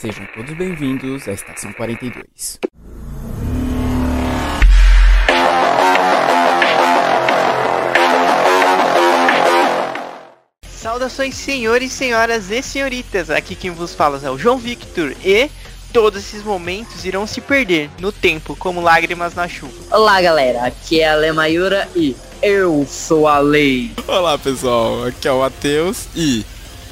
Sejam todos bem-vindos à Estação 42. Saudações, senhores, senhoras e senhoritas. Aqui quem vos fala é o João Victor e todos esses momentos irão se perder no tempo, como lágrimas na chuva. Olá, galera. Aqui é a Lê Mayura e eu sou a lei. Olá, pessoal. Aqui é o Matheus e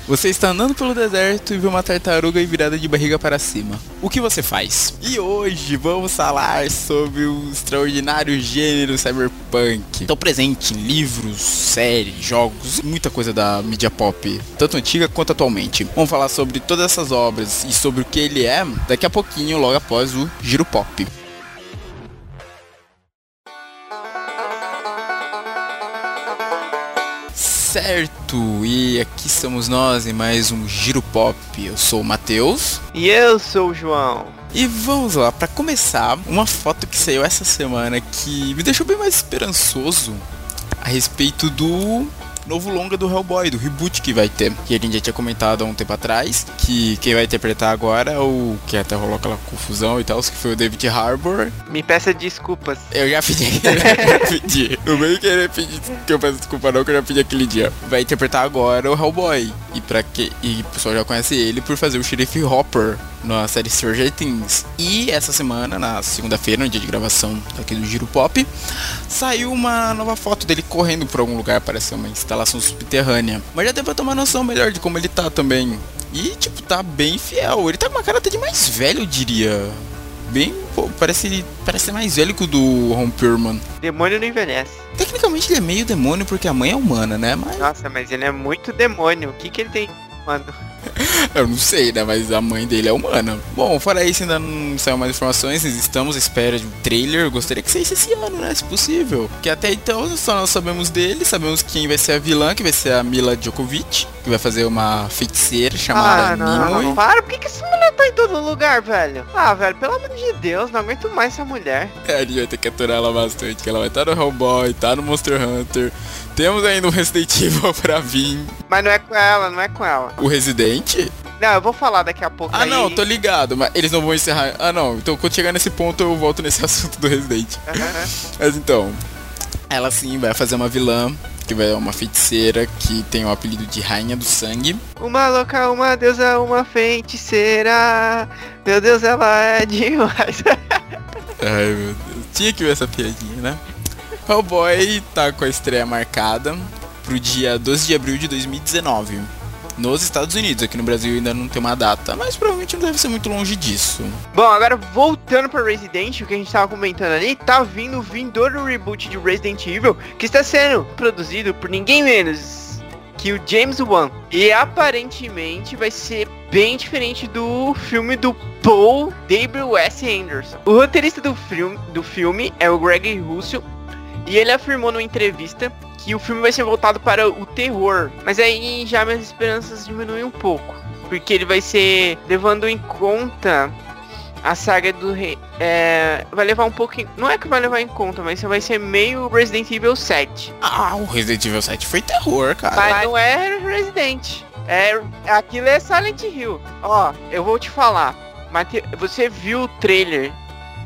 você está andando pelo deserto e vê uma tartaruga virada de barriga para cima. O que você faz? E hoje vamos falar sobre o extraordinário gênero cyberpunk. Tão presente em livros, séries, jogos, muita coisa da mídia pop, tanto antiga quanto atualmente. Vamos falar sobre todas essas obras e sobre o que ele é daqui a pouquinho, logo após o Giro Pop. Certo, e aqui estamos nós em mais um Giro Pop. Eu sou o Matheus. E eu sou o João. E vamos lá, para começar, uma foto que saiu essa semana que me deixou bem mais esperançoso a respeito do novo longa do Hellboy, do reboot que vai ter. Que a gente já tinha comentado há um tempo atrás, que quem vai interpretar agora é o que até rolou aquela confusão e tal, que foi o David Harbour. Me peça desculpas. Eu já pedi, eu já pedi. Não veio querer pedir que eu peço desculpa não, que eu já pedi aquele dia. Vai interpretar agora o Hellboy. E para que e o pessoal já conhece ele por fazer o Sheriff Hopper na série Stranger Things. E essa semana, na segunda-feira, no dia de gravação aqui do Giro Pop, saiu uma nova foto dele correndo por algum lugar, parece uma instalação subterrânea. Mas já deu pra tomar noção melhor de como ele tá também. E, tipo, tá bem fiel. Ele tá com uma cara até de mais velho, eu diria. Bem, pô, parece, parece mais velho que o do Ron Perlman. Demônio não envelhece. Tecnicamente ele é meio demônio porque a mãe é humana, né? Mas... Nossa, mas ele é muito demônio. O que que ele tem, mano? Eu não sei, né? Mas a mãe dele é humana. Bom, fora isso, ainda não saiu mais informações. Estamos à espera de um trailer. Gostaria que saísse esse ano, né? Se possível. Que até então só nós sabemos dele. Sabemos quem vai ser a vilã, que vai ser a Mila Djokovic. Que vai fazer uma feiticeira chamada ah, não, Nimue. não, para. Por que, que essa mulher tá em todo lugar, velho? Ah, velho, pelo amor de Deus, não aguento mais essa mulher. É, a gente vai ter que aturar ela bastante. Que ela vai estar no Hellboy, tá no Monster Hunter. Temos ainda um Resident Evil pra vir. Mas não é com ela, não é com ela. O Resident? Não, eu vou falar daqui a pouco Ah, aí. não, tô ligado, mas eles não vão encerrar. Ah, não, então quando chegar nesse ponto eu volto nesse assunto do Resident. Aham. Mas então, ela sim vai fazer uma vilã, que vai uma feiticeira que tem o apelido de Rainha do Sangue. Uma louca, uma deusa, uma feiticeira. Meu Deus, ela é demais. Ai meu Deus, tinha que ver essa piadinha, né? Hellboy tá com a estreia marcada pro dia 12 de abril de 2019. Nos Estados Unidos, aqui no Brasil ainda não tem uma data, mas provavelmente não deve ser muito longe disso. Bom, agora voltando para Resident, o que a gente tava comentando ali, tá vindo o vindouro reboot de Resident Evil, que está sendo produzido por ninguém menos que o James Wan. E aparentemente vai ser bem diferente do filme do Paul W. S. Anderson. O roteirista do filme, do filme é o Greg Russell, e ele afirmou numa entrevista que o filme vai ser voltado para o terror. Mas aí já minhas esperanças diminuem um pouco. Porque ele vai ser levando em conta a saga do rei. É, vai levar um pouco. em- Não é que vai levar em conta, mas vai ser meio Resident Evil 7. Ah, o Resident Evil 7 foi terror, cara. Mas não é Resident. É, aquilo é Silent Hill. Ó, eu vou te falar. Mate, você viu o trailer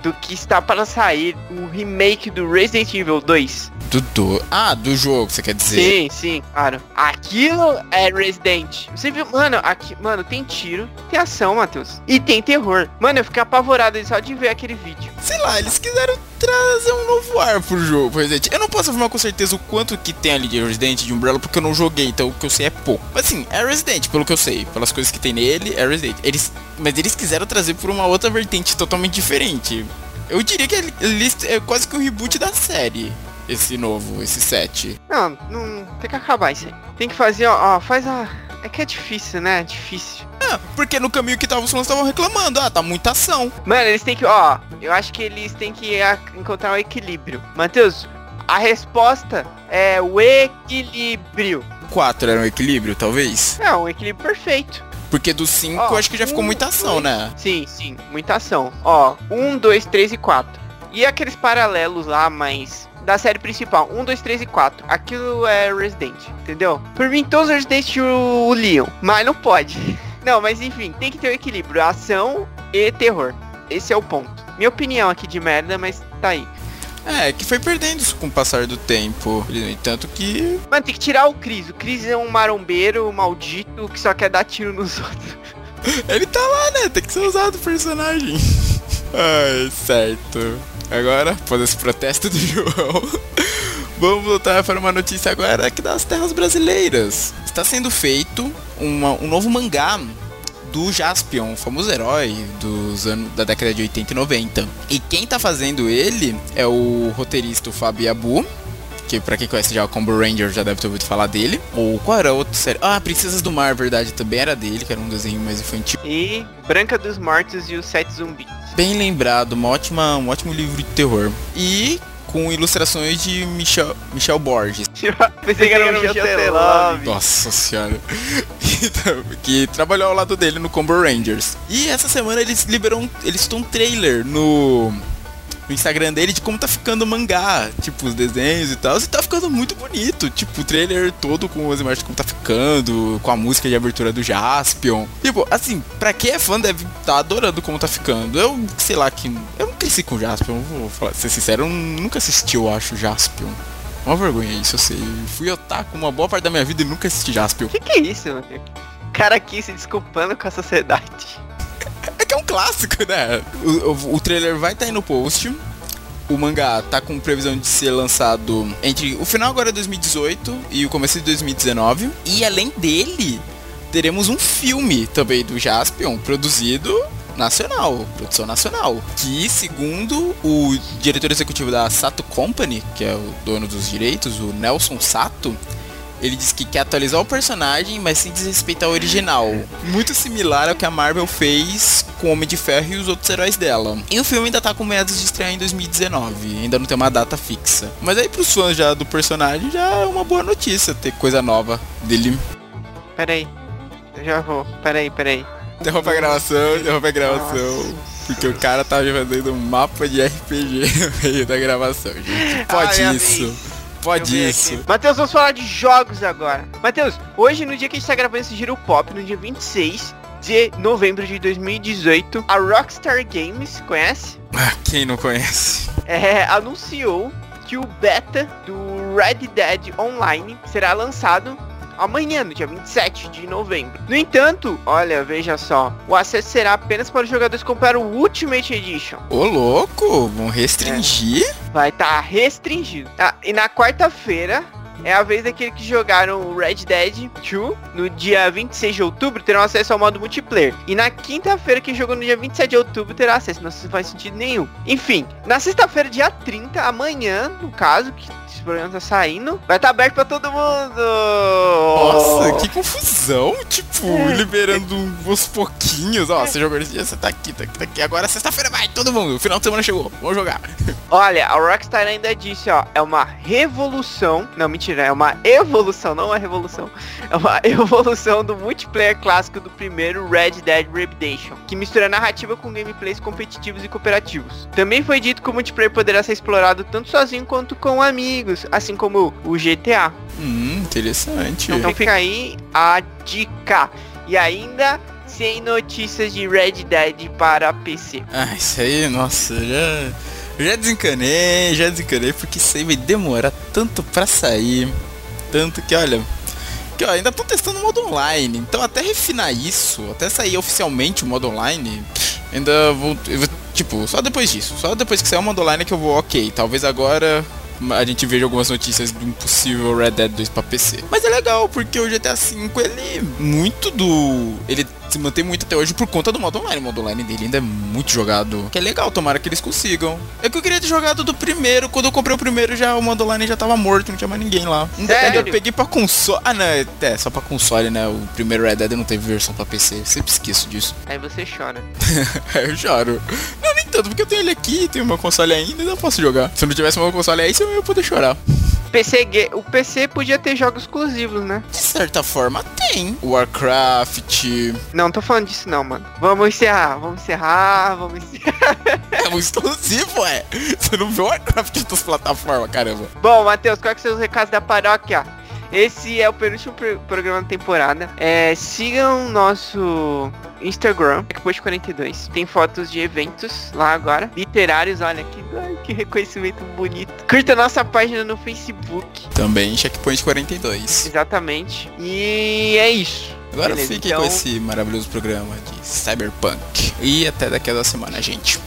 do que está para sair o remake do Resident Evil 2? Do, do- Ah, do jogo, você quer dizer? Sim, sim, claro. Aquilo é Resident. Você viu, mano, aqui, mano, tem tiro, tem ação, Matheus. E tem terror. Mano, eu fiquei apavorado só de ver aquele vídeo. Sei lá, eles quiseram trazer um novo ar pro jogo, pro Resident. Eu não posso afirmar com certeza o quanto que tem ali de Resident de Umbrella, porque eu não joguei, então o que eu sei é pouco. Mas assim, é Resident, pelo que eu sei. Pelas coisas que tem nele, é Resident. Eles, mas eles quiseram trazer por uma outra vertente totalmente diferente. Eu diria que ele- eles é quase que o reboot da série. Esse novo, esse 7. Não, não, tem que acabar isso aí. Tem que fazer, ó, ó, faz a... É que é difícil, né? É difícil. Ah, porque no caminho que tava os fãs estavam reclamando. Ah, tá muita ação. Mano, eles têm que, ó, eu acho que eles têm que a- encontrar o equilíbrio. Matheus, a resposta é o equilíbrio. 4 era um equilíbrio, talvez. É, um equilíbrio perfeito. Porque do 5 Ó, eu acho que já ficou um, muita ação, dois, né? Sim, sim, muita ação. Ó, 1, 2, 3 e 4. E aqueles paralelos lá, mas da série principal, 1, 2, 3 e 4. Aquilo é Resident, entendeu? Por mim, todos os Resident o, o Leon, mas não pode. Não, mas enfim, tem que ter o equilíbrio, ação e terror. Esse é o ponto. Minha opinião aqui de merda, mas tá aí. É, que foi perdendo isso com o passar do tempo. No entanto que. Mano, tem que tirar o Chris. O Chris é um marombeiro maldito que só quer dar tiro nos outros. Ele tá lá, né? Tem que ser usado o personagem. Ai, certo. Agora, após esse protesto do João, vamos voltar para uma notícia agora aqui das terras brasileiras. Está sendo feito uma, um novo mangá do Jaspion, o famoso herói dos anos da década de 80 e 90. E quem tá fazendo ele é o roteirista Fábio Abu, que pra quem conhece já o Combo Ranger já deve ter ouvido falar dele. Ou qual era outro série? Ah, Princesas do Mar, verdade, também era dele, que era um desenho mais infantil. E Branca dos Mortos e os Sete Zumbis. Bem lembrado, uma ótima, um ótimo livro de terror. E com ilustrações de Michel, Michel Borges. Pensei que era um Love. Nossa senhora. que trabalhou ao lado dele no Combo Rangers. E essa semana eles liberam, eles estão um trailer no no Instagram dele de como tá ficando o mangá, tipo, os desenhos e tal, e tá ficando muito bonito, tipo, o trailer todo com as imagens de como tá ficando, com a música de abertura do Jaspion. Tipo, assim, pra quem é fã deve tá adorando como tá ficando. Eu, sei lá, que eu não cresci com Jaspion, vou falar, ser sincero, eu nunca assisti, eu acho, Jaspion. Uma vergonha isso, eu sei. Fui otaku uma boa parte da minha vida e nunca assisti Jaspion. Que que é isso, mano? O cara aqui se desculpando com a sociedade. Que é um clássico, né? O, o, o trailer vai estar tá aí no post. O mangá tá com previsão de ser lançado entre o final agora de 2018 e o começo de 2019. E além dele, teremos um filme também do Jaspion, produzido nacional, produção nacional, que segundo o diretor executivo da Sato Company, que é o dono dos direitos, o Nelson Sato, ele diz que quer atualizar o personagem, mas sem desrespeitar o original. Muito similar ao que a Marvel fez com o Homem de Ferro e os outros heróis dela. E o filme ainda tá com meados de estrear em 2019, ainda não tem uma data fixa. Mas aí pros fãs já do personagem já é uma boa notícia ter coisa nova dele. Peraí, eu já vou, peraí, peraí. Interrompe a gravação, interrompe a gravação. Nossa. Porque o cara tava fazendo um mapa de RPG no meio da gravação, gente. Pode Ai, isso. Pode isso. Matheus, vamos falar de jogos agora. Matheus, hoje no dia que a gente tá gravando esse giro pop, no dia 26 de novembro de 2018, a Rockstar Games, conhece? Ah, quem não conhece? É, anunciou que o beta do Red Dead Online será lançado amanhã, no dia 27 de novembro. No entanto, olha, veja só, o acesso será apenas para os jogadores que compraram o Ultimate Edition. Ô louco, vão restringir? É. Vai estar tá restringido. Ah, e na quarta-feira, é a vez daquele que jogaram o Red Dead 2 no dia 26 de outubro terão acesso ao modo multiplayer. E na quinta-feira, quem jogou no dia 27 de outubro terá acesso. Não faz sentido nenhum. Enfim, na sexta-feira, dia 30, amanhã, no caso, que esse programa tá saindo, vai estar tá aberto pra todo mundo. Nossa, que confusão. Tipo, é. liberando uns pouquinhos. Ó, você jogou esse dia, você tá aqui, tá aqui, tá aqui. Agora sexta-feira vai, todo mundo. O final de semana chegou, vamos jogar. Olha, a Rockstar ainda disse, ó, é uma revolução. Não, mentira, é uma evolução, não uma revolução. É uma evolução do multiplayer clássico do primeiro Red Dead Redemption, que mistura narrativa com gameplays competitivos e cooperativos. Também foi dito que o multiplayer poderá ser explorado tanto sozinho quanto com amigos assim como o GTA. Hum, interessante. Então fica aí a dica. E ainda sem notícias de Red Dead para PC. Ah, isso aí, nossa, já, já desencanei, já desencanei, porque isso aí vai demorar tanto pra sair. Tanto que, olha, que ó, ainda estão testando o modo online. Então até refinar isso, até sair oficialmente o modo online, ainda vou, vou. Tipo, só depois disso. Só depois que sair o modo online que eu vou, ok. Talvez agora a gente veja algumas notícias de um possível Red Dead 2 pra PC. Mas é legal, porque o GTA V, ele muito do. Ele se mantém muito até hoje por conta do modo online. O modo online dele ainda é muito jogado. Que é legal, tomara que eles consigam. É que eu queria ter jogado do primeiro. Quando eu comprei o primeiro, já o modo online já tava morto, não tinha mais ninguém lá. Sério? Eu peguei pra console. Ah, não, é, é só pra console, né? O primeiro Red Dead não teve versão pra PC. Sempre esqueço disso. Aí você chora. eu choro. Não, nem tanto, porque eu tenho ele aqui, tenho uma console ainda, eu posso jogar. Se eu não tivesse uma console aí, eu ia poder chorar. PC, o PC podia ter jogos exclusivos, né? De certa forma tem. Warcraft. Não, tô falando disso não, mano. Vamos encerrar, vamos encerrar, vamos encerrar. É um exclusivo, é. Você não viu Warcraft em outras plataformas, caramba. Bom, Matheus, qual é que são os recados da paróquia? Esse é o penúltimo pro- programa da temporada. É, sigam nosso Instagram, Checkpoint42. Tem fotos de eventos lá agora. Literários, olha que, ai, que reconhecimento bonito. Curta nossa página no Facebook. Também Checkpoint 42. Exatamente. E é isso. Agora Beleza, fiquem então- com esse maravilhoso programa de Cyberpunk. E até daqui a duas semanas, gente.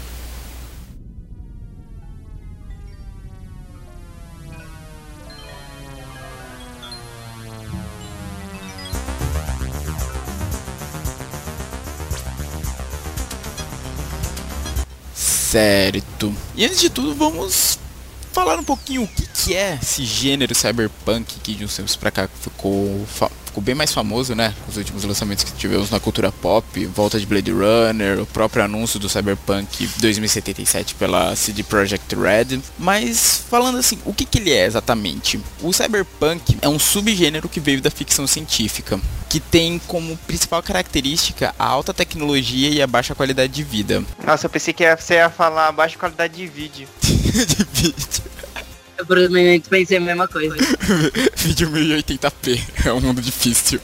Certo. E antes de tudo, vamos falar um pouquinho o que, que é esse gênero cyberpunk que de uns tempos pra cá ficou, ficou bem mais famoso, né? Os últimos lançamentos que tivemos na cultura pop, volta de Blade Runner, o próprio anúncio do Cyberpunk 2077 pela CD Projekt Red. Mas falando assim, o que, que ele é exatamente? O cyberpunk é um subgênero que veio da ficção científica, que tem como principal característica a alta tecnologia e a baixa qualidade de vida. Nossa, eu pensei que você ia falar baixa qualidade de vídeo. de vídeo. Eu provavelmente pensei a mesma coisa. Vídeo 1080p, é um mundo difícil.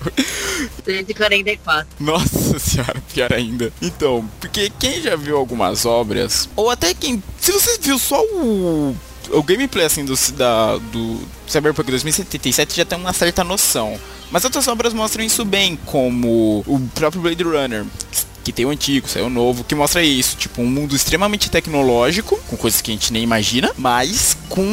144. Nossa senhora, pior ainda. Então, porque quem já viu algumas obras, ou até quem. Se você viu só o. O gameplay assim do, da, do Cyberpunk 2077 já tem uma certa noção. Mas outras obras mostram isso bem, como o próprio Blade Runner, que tem o antigo, saiu o novo, que mostra isso, tipo, um mundo extremamente tecnológico, com coisas que a gente nem imagina, mas com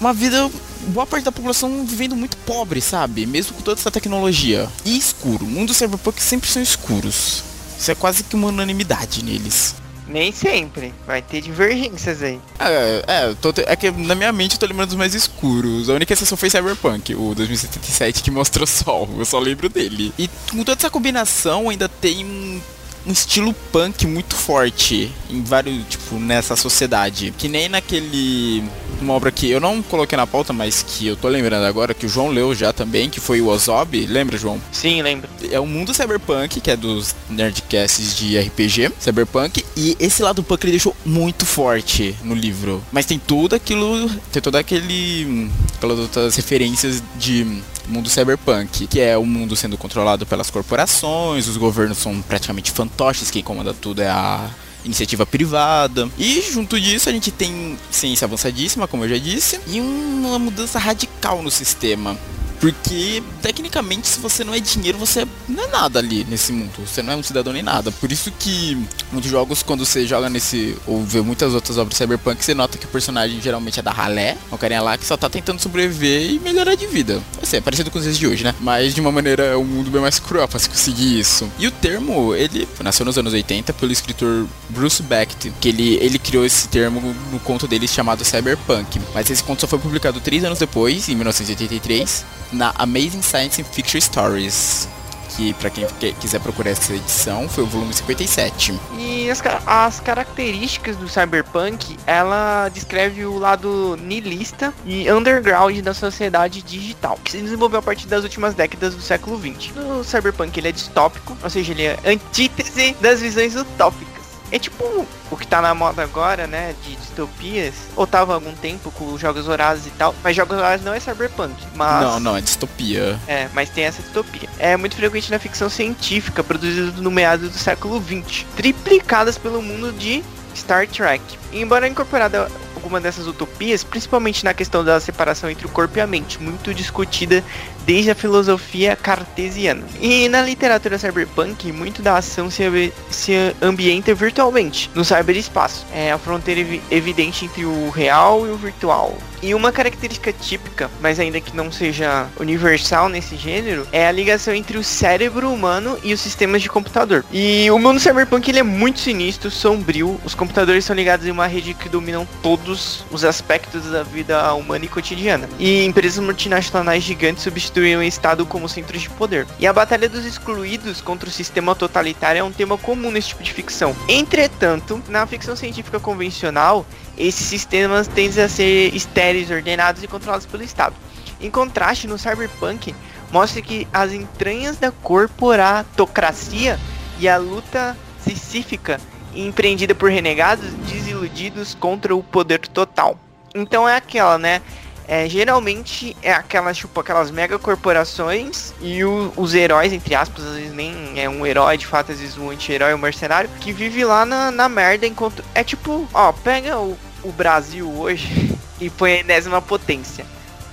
uma vida boa parte da população vivendo muito pobre, sabe? Mesmo com toda essa tecnologia. E escuro. O mundo cyberpunk sempre são escuros. Isso é quase que uma unanimidade neles. Nem sempre. Vai ter divergências aí. É, é, tô é que na minha mente eu tô lembrando dos mais escuros. A única exceção foi Cyberpunk, o 2077, que mostra sol. Eu só lembro dele. E com toda essa combinação ainda tem um, um estilo punk muito forte em vários, tipo, nessa sociedade. Que nem naquele. Uma obra que eu não coloquei na pauta, mas que eu tô lembrando agora, que o João leu já também, que foi o Ozob. Lembra, João? Sim, lembro. é o mundo cyberpunk, que é dos nerdcasts de RPG, cyberpunk, e esse lado punk ele deixou muito forte no livro. Mas tem tudo aquilo, tem todo aquele aquelas outras referências de mundo cyberpunk, que é o mundo sendo controlado pelas corporações, os governos são praticamente fantoches, quem comanda tudo é a iniciativa privada. E junto disso a gente tem ciência avançadíssima, como eu já disse, e uma mudança radical no sistema. Porque, tecnicamente, se você não é dinheiro, você não é nada ali nesse mundo. Você não é um cidadão nem nada. Por isso que muitos jogos, quando você joga nesse. ou vê muitas outras obras cyberpunk, você nota que o personagem geralmente é da ralé. É um carinha lá que só tá tentando sobreviver e melhorar de vida. Assim, é parecido com os dias de hoje, né? Mas de uma maneira, é um mundo bem mais cruel pra se conseguir isso. E o termo, ele nasceu nos anos 80 pelo escritor Bruce Beckett, que ele, ele criou esse termo no conto dele chamado Cyberpunk. Mas esse conto só foi publicado três anos depois, em 1983, na Amazing Science Fiction Stories. Que, pra quem que- quiser procurar essa edição, foi o volume 57. E as, as características do cyberpunk, ela descreve o lado niilista e underground da sociedade digital, que se desenvolveu a partir das últimas décadas do século XX. O cyberpunk ele é distópico, ou seja, ele é antítese das visões utópicas. É tipo o que tá na moda agora, né, de distopias, ou tava há algum tempo com os Jogos Vorazes e tal, mas Jogos Vorazes não é cyberpunk, mas... Não, não, é distopia. É, mas tem essa distopia. É muito frequente na ficção científica, produzida no meados do século XX, triplicadas pelo mundo de Star Trek. E embora incorporada alguma dessas utopias, principalmente na questão da separação entre o corpo e a mente, muito discutida desde a filosofia cartesiana. E na literatura cyberpunk, muito da ação se, se ambienta virtualmente, no cyberespaço. É a fronteira evi- evidente entre o real e o virtual. E uma característica típica, mas ainda que não seja universal nesse gênero, é a ligação entre o cérebro humano e os sistemas de computador. E o mundo cyberpunk ele é muito sinistro, sombrio. Os computadores são ligados em uma rede que dominam todos os aspectos da vida humana e cotidiana. E empresas multinacionais gigantes substituem o Estado como centros de poder. E a batalha dos excluídos contra o sistema totalitário é um tema comum nesse tipo de ficção. Entretanto, na ficção científica convencional, esses sistemas tendem a ser estéreis, ordenados e controlados pelo Estado. Em contraste, no cyberpunk, mostra que as entranhas da corporatocracia e a luta pacífica empreendida por renegados desiludidos contra o poder total. Então é aquela, né? É, geralmente é aquelas, tipo, aquelas mega corporações e o- os heróis, entre aspas, às vezes nem é um herói, de fato, às vezes um anti-herói, um mercenário, que vive lá na, na merda enquanto. É tipo, ó, pega o, o Brasil hoje e põe a enésima potência.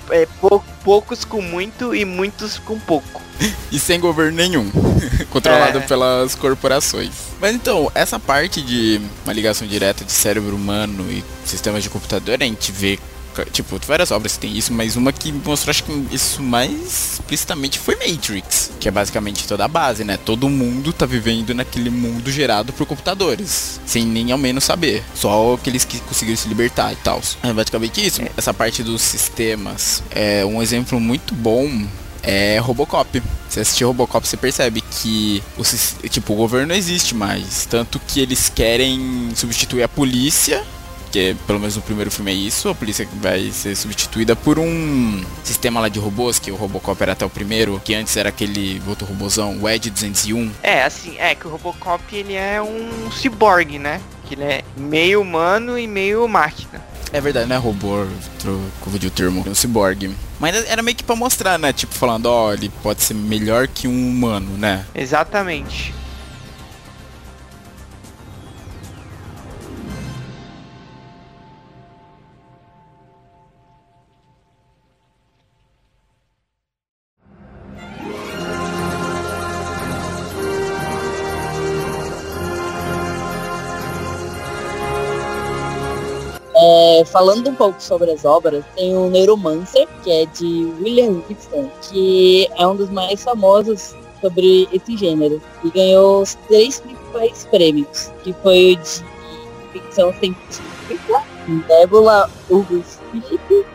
É, pou- poucos com muito e muitos com pouco. E sem governo nenhum. Controlado É. pelas corporações. Mas então, essa parte de uma ligação direta de cérebro humano e sistemas de computador, a gente vê. Tipo, várias obras que tem isso, mas uma que mostrou, acho que isso mais explicitamente foi Matrix. Que é basicamente toda a base, né? Todo mundo tá vivendo naquele mundo gerado por computadores. Sem nem ao menos saber. Só aqueles que conseguiram se libertar e tal. É basicamente isso. Essa parte dos sistemas é um exemplo muito bom é Robocop. Se assistir Robocop, você percebe que o, tipo, o governo não existe mais. Tanto que eles querem substituir a polícia. Que pelo menos no primeiro filme é isso, a polícia vai ser substituída por um sistema lá de robôs, que o Robocop era até o primeiro, que antes era aquele outro robôzão, o Edge 201. É, assim, é que o Robocop ele é um ciborgue, né? Que ele é meio humano e meio máquina. É verdade, não é robô, confundi o termo, é um cyborg. Mas era meio que pra mostrar, né? Tipo, falando, ó, ele pode ser melhor que um humano, né? Exatamente. É, falando um pouco sobre as obras, tem o Neuromancer, que é de William Gibson, que é um dos mais famosos sobre esse gênero. E ganhou os três principais prêmios, que foi o de ficção científica, Nebula Urgus Philip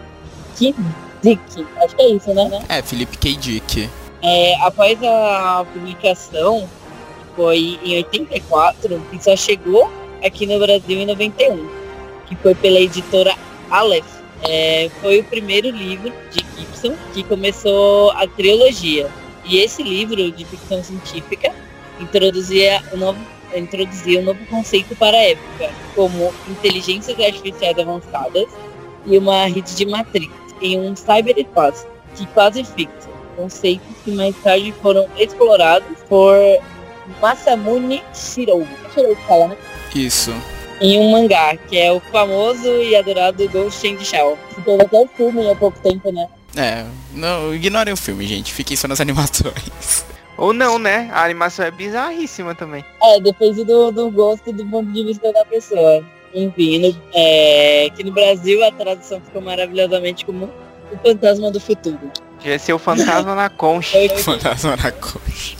K. Dick. Acho que é isso, né? É, Felipe K. Dick. É, após a publicação, que foi em 84, e só chegou aqui no Brasil em 91, que foi pela editora Aleph. É, foi o primeiro livro de Gibson que começou a trilogia. E esse livro de ficção científica introduzia um novo, introduzia um novo conceito para a época, como inteligências artificiais avançadas e uma rede de matriz em um cyberespaço que quase fixa conceitos que mais tarde foram explorados por Masamune Shirou. Shirou fala, né? Isso. Em um mangá, que é o famoso e adorado Ghost in the Shell. Que teve até o filme há pouco tempo, né? É, não, ignorem o filme, gente. Fiquem só nas animações. Ou não, né? A animação é bizarríssima também. É, depende do, do gosto e do ponto de vista da pessoa. Enfim, no, é, que no Brasil a tradução ficou maravilhosamente como o fantasma do futuro. Devia ser o fantasma na concha. Foi, Fantasma na coxa.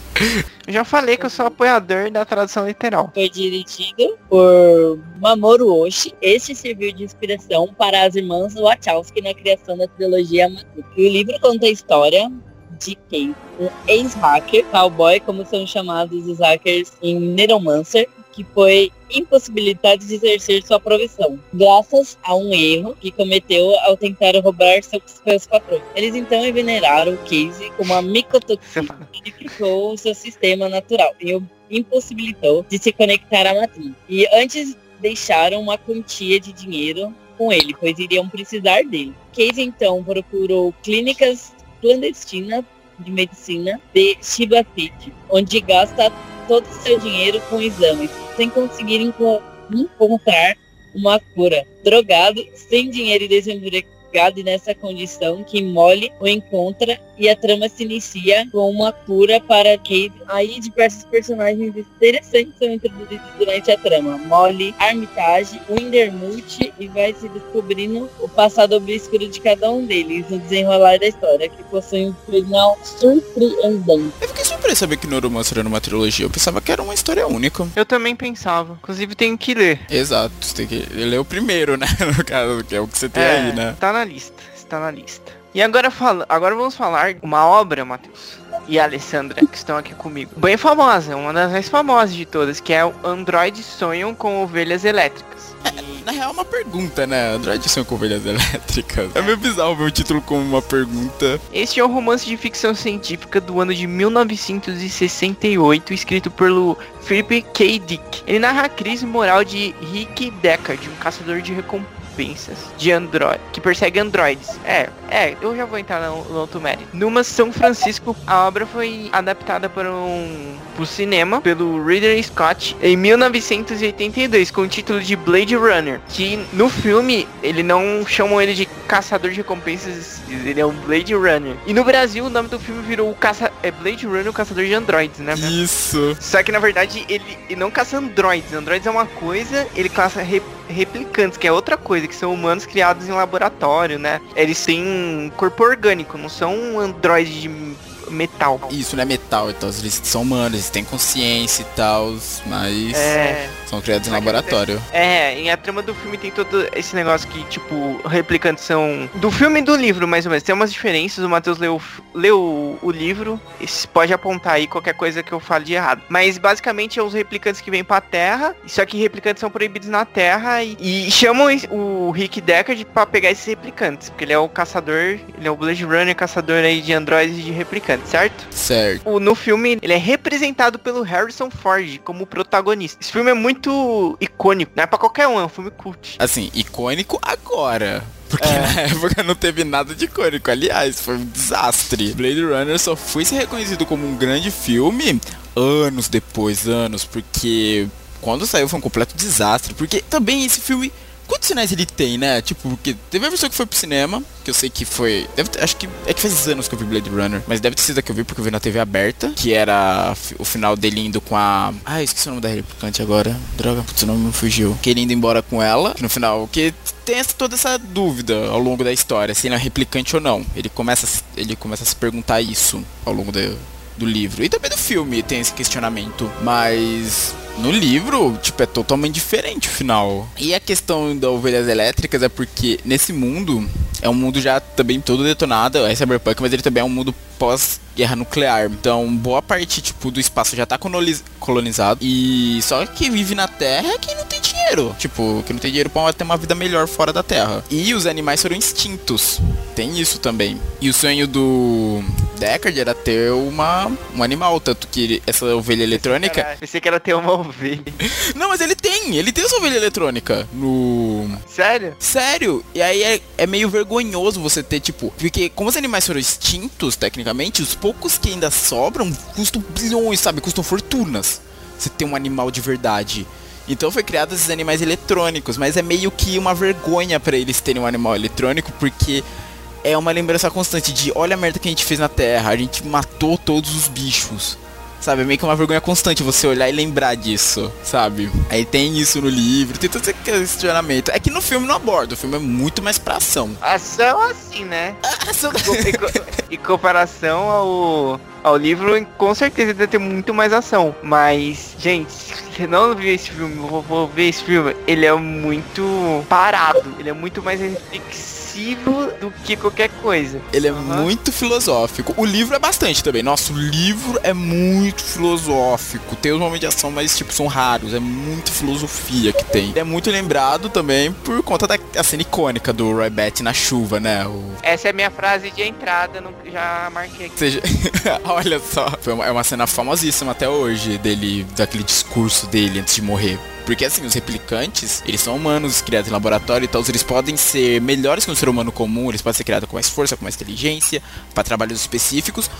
Já falei que eu sou apoiador da tradução literal. foi dirigido por Mamoru Oshii. Este serviu de inspiração para as irmãs Wachowski na criação da trilogia Matrix. O livro conta a história de Kate, um ex-hacker, cowboy, como são chamados os hackers em Neuromancer, que foi impossibilitado de exercer sua profissão, graças a um erro que cometeu ao tentar roubar seus, seus patrões. Eles então envenenaram o Casey com uma micotoxina que danificou o seu sistema natural e o impossibilitou de se conectar à matriz. E antes deixaram uma quantia de dinheiro com ele, pois iriam precisar dele. Casey então procurou clínicas clandestinas de medicina de Shiba City, onde gasta todo o seu dinheiro com exames, sem conseguir enco- encontrar uma cura. Drogado, sem dinheiro e desempregado e nessa condição que Molly o encontra e a trama se inicia com uma cura para Kate. Aí diversos personagens interessantes são introduzidos durante a trama. Molly, Armitage, Windermute e vai se descobrindo o passado obscuro de cada um deles no desenrolar da história, que possui um final surpreendente. Eu fiquei surpreso saber que Neuromancer era uma trilogia. Eu pensava que era uma história única. Eu também pensava. Inclusive tenho que ler. Exato, você tem que ler o primeiro, né? No caso, que é o que você tem É, aí, né? Tá na lista. Está na lista. E agora, fala, agora vamos falar uma obra, Matheus. E a Alessandra, que estão aqui comigo. Bem famosa, uma das mais famosas de todas, que é o Android Sonham com Ovelhas Elétricas. E- Na real, é uma pergunta, né? Android são com ovelhas elétricas. É meio bizarro ver o título como uma pergunta. Este é um romance de ficção científica do ano de 1968, escrito pelo Philip K. Dick. Ele narra a crise moral de Rick Deckard, um caçador de recompensa de Android, que persegue androides. É, é, eu já vou entrar no, no outro mérito. Numa São Francisco, a obra foi adaptada para um pro cinema pelo Ridley Scott em 1982 com o título de Blade Runner, que no filme ele não chamam ele de caçador de recompensas, ele é um Blade Runner. E no Brasil o nome do filme virou o caça é Blade Runner, o caçador de androides, né? Isso. Só que na verdade ele, ele não caça androides. Androides é uma coisa, ele caça re- replicantes, que é outra coisa, que são humanos criados em laboratório, né? Eles têm corpo orgânico, não são androides de metal. Isso, não é metal, então eles são humanos, eles têm consciência e tal, mas É, são criados em laboratório. é, e a trama do filme tem todo esse negócio que, tipo, replicantes são. Do filme e do livro, mais ou menos. Tem umas diferenças. O Matheus leu, leu o livro. Pode apontar aí qualquer coisa que eu fale de errado. Mas basicamente é os replicantes que vêm pra Terra. Só que replicantes são proibidos na Terra. E, e chamam o Rick Deckard pra pegar esses replicantes. Porque ele é o caçador. Ele é o Blade Runner, caçador aí de androides e de replicantes, certo? Certo. O- no filme, ele é representado pelo Harrison Ford como protagonista. Esse filme é muito icônico, não é pra qualquer um, é um filme cult. Assim, icônico agora. Porque na época não teve nada de icônico. Aliás, foi um desastre. Blade Runner só foi ser reconhecido como um grande filme anos depois, anos, porque quando saiu foi um completo desastre. Porque também esse filme. Quantos sinais ele tem, né? Tipo, porque teve a versão que foi pro cinema, que eu sei que foi. Deve acho que. É que faz anos que eu vi Blade Runner. Mas deve ter sido a que eu vi porque eu vi na TV aberta. Que era o final dele indo com a. Ah, esqueci o nome da replicante agora. Droga, putz, o nome me fugiu. Que ele indo embora com ela. Que no final. Que tem essa- toda essa dúvida ao longo da história, se ele é replicante ou não. Ele começa, ele começa a se perguntar isso ao longo do livro. E também do filme tem esse questionamento. Mas no livro, tipo, é totalmente diferente o final. E a questão das ovelhas elétricas é porque nesse mundo é um mundo já também todo detonado, é cyberpunk, mas ele também é um mundo pós-guerra nuclear. Então, boa parte, tipo, do espaço já tá coloniz- colonizado. E só que vive na Terra é quem não tem dinheiro. Tipo, que não tem dinheiro pra ter uma vida melhor fora da Terra. E os animais foram extintos. Tem isso também. E o sonho do Deckard era ter uma, um animal, tanto que essa ovelha eletrônica pensei que era ter uma ovelha. não, mas ele tem, ele tem essa ovelha eletrônica no. Sério? Sério? E aí é, é meio vergonhoso você ter, tipo. Porque como os animais foram extintos, tecnicamente, os poucos que ainda sobram custam bilhões, sabe? Custam fortunas. Você ter um animal de verdade. Então foi criado esses animais eletrônicos, mas é meio que uma vergonha pra eles terem um animal eletrônico, porque é uma lembrança constante de olha a merda que a gente fez na Terra, a gente matou todos os bichos. Sabe, é meio que uma vergonha constante você olhar e lembrar disso, sabe? Aí tem isso no livro, tem todo esse questionamento. É que no filme não aborda, o filme é muito mais pra ação. Ação assim, né? Ação- Em co- em comparação ao, ao livro, com certeza deve ter muito mais ação. Mas, gente, se você não viu esse filme, vou, vou ver esse filme, ele é muito parado. Ele é muito mais reflexivo do que qualquer coisa. Ele é Aham. muito filosófico. O livro é bastante também. Nossa, o livro é muito filosófico. Tem os momentos de ação, mas tipo, são raros. É muita filosofia que tem. Ele é muito lembrado também por conta da cena icônica do Roy Batty na chuva, né? O, Essa é a minha frase de entrada, no- já marquei aqui. seja, olha só, uma, é uma cena famosíssima até hoje dele, daquele discurso dele antes de morrer. Porque assim, os replicantes, eles são humanos criados em laboratório e tal, eles podem ser melhores que um ser humano comum, eles podem ser criados com mais força, com mais inteligência, para trabalhos específicos.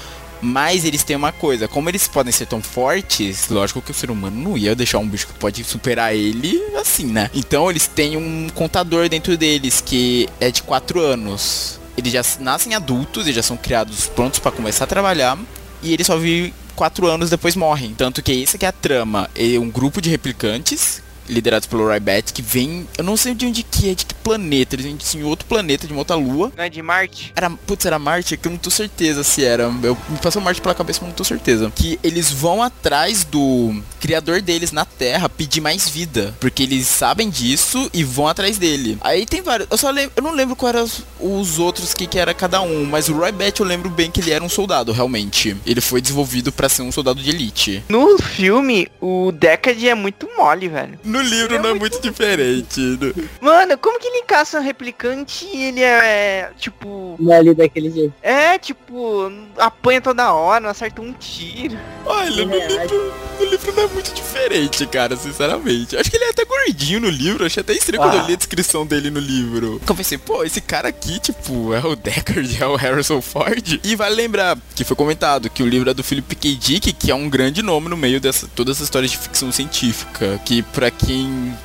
Mas eles têm uma coisa, como eles podem ser tão fortes, lógico que o ser humano não ia deixar um bicho que pode superar ele assim, né? Então eles têm um contador dentro deles que é de 4 anos. Eles já nascem adultos e já são criados prontos para começar a trabalhar. E eles só vivem 4 anos depois morrem. Tanto que essa que é a trama. É um grupo de replicantes liderados pelo Rybat que vem, eu não sei de onde que é, de que planeta, eles vêm de outro planeta, de uma outra lua. Não é de Marte? Era, putz, era Marte, que eu não tô certeza se era. Eu, me passou Marte pela cabeça, mas não tô certeza. Que eles vão atrás do criador deles na Terra pedir mais vida. Porque eles sabem disso e vão atrás dele. Aí tem vários. Eu só lembro. Eu não lembro quais eram os, os outros que, que era cada um. Mas o Roy Batty eu lembro bem que ele era um soldado, realmente. Ele foi desenvolvido pra ser um soldado de elite. No filme, o Deckard é muito mole, velho. No livro É não é muito muito diferente. No- Mano, como que ele caça um replicante e ele é, tipo... Não é ali daquele jeito. É, tipo, apanha toda hora, não acerta um tiro. Olha, no É, livro. no livro não é muito diferente, cara, sinceramente. Acho que ele é até gordinho no livro, achei até estranho quando eu Ah. li a descrição dele no livro. Eu pensei, pô, esse cara aqui, tipo, é o Deckard, é o Harrison Ford. E vale lembrar que foi comentado que o livro é do Philip K. Dick, que é um grande nome no meio dessa toda essa história de ficção científica. Que pra quem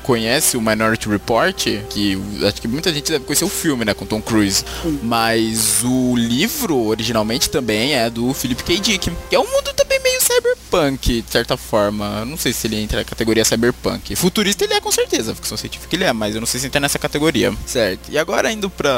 conhece o Minority Report, que acho que muita gente deve conhecer o filme, né, com Tom Cruise. Mas o livro originalmente também é do Philip K. Dick, que é um mundo também meio cyberpunk, de certa forma. Não sei se ele entra na categoria cyberpunk. Futurista ele é com certeza, ficção científica ele é, mas eu não sei se entra nessa categoria. Certo. E agora indo pra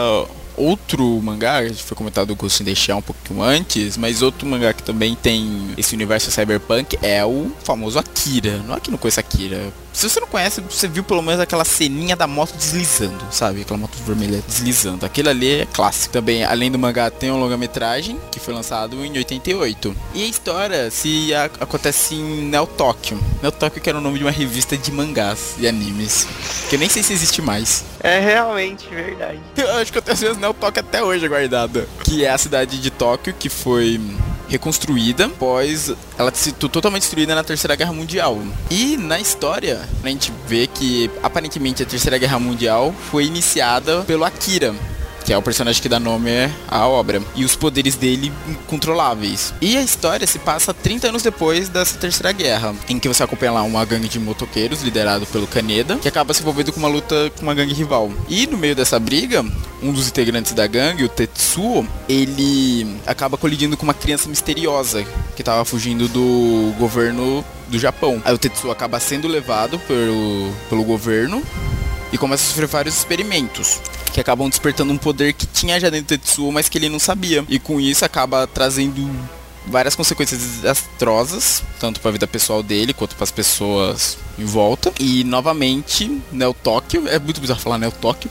outro mangá, a gente foi comentado o Ghost in the Shell um pouquinho antes, mas outro mangá que também tem esse universo cyberpunk é o famoso Akira. Não é que não conheça Akira. Se você não conhece, você viu pelo menos aquela ceninha da moto deslizando, sabe? Aquela moto vermelha deslizando. Aquele ali é clássico. Também, além do mangá, tem um longa-metragem que foi lançado em 88. E a história se a- acontece em Neo Tóquio. Neo Tóquio que era o nome de uma revista de mangás e animes. Que eu nem sei se existe mais. É realmente verdade. Eu acho que eu tenho as minhas Neo Tóquio até hoje guardada. Que é a cidade de Tóquio que foi reconstruída após ela sido totalmente destruída na Terceira Guerra Mundial. E na história, a gente vê que aparentemente a Terceira Guerra Mundial foi iniciada pelo Akira. Que é o personagem que dá nome à obra. E os poderes dele incontroláveis. E a história se passa 30 anos depois dessa terceira guerra. Em que você acompanha lá uma gangue de motoqueiros liderado pelo Kaneda. Que acaba se envolvendo com uma luta com uma gangue rival. E no meio dessa briga, um dos integrantes da gangue, o Tetsuo, ele acaba colidindo com uma criança misteriosa que tava fugindo do governo do Japão. Aí o Tetsuo acaba sendo levado pelo, pelo governo e começa a sofrer vários experimentos que acabam despertando um poder que tinha já dentro do Tetsuo, mas que ele não sabia. E com isso acaba trazendo várias consequências desastrosas, tanto para a vida pessoal dele quanto para as pessoas em volta. E novamente, Neo Tóquio, é muito bizarro falar Neo Tóquio,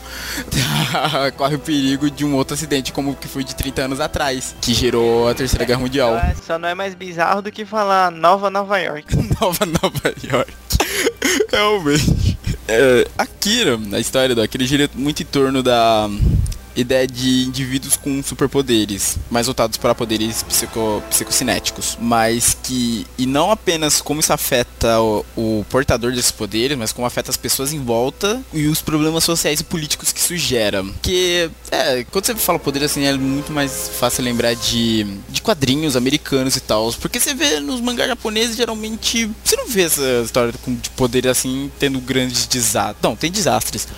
corre o perigo de um outro acidente como o que foi de 30 anos atrás, que gerou a Terceira Guerra Mundial. É, Só não é mais bizarro do que falar Nova Nova York. Nova Nova York. Realmente. É, Akira, a história do Akira gira muito em torno da ideia de indivíduos com superpoderes, mais voltados para poderes psico, psicocinéticos, mas que e não apenas como isso afeta o, o portador desses poderes, mas como afeta as pessoas em volta e os problemas sociais e políticos que isso gera. Que é, quando você fala poder assim, é muito mais fácil lembrar de, de quadrinhos americanos e tal, porque você vê nos mangás japoneses geralmente você não vê essa história de poder assim tendo grandes desastres. Não, tem desastres.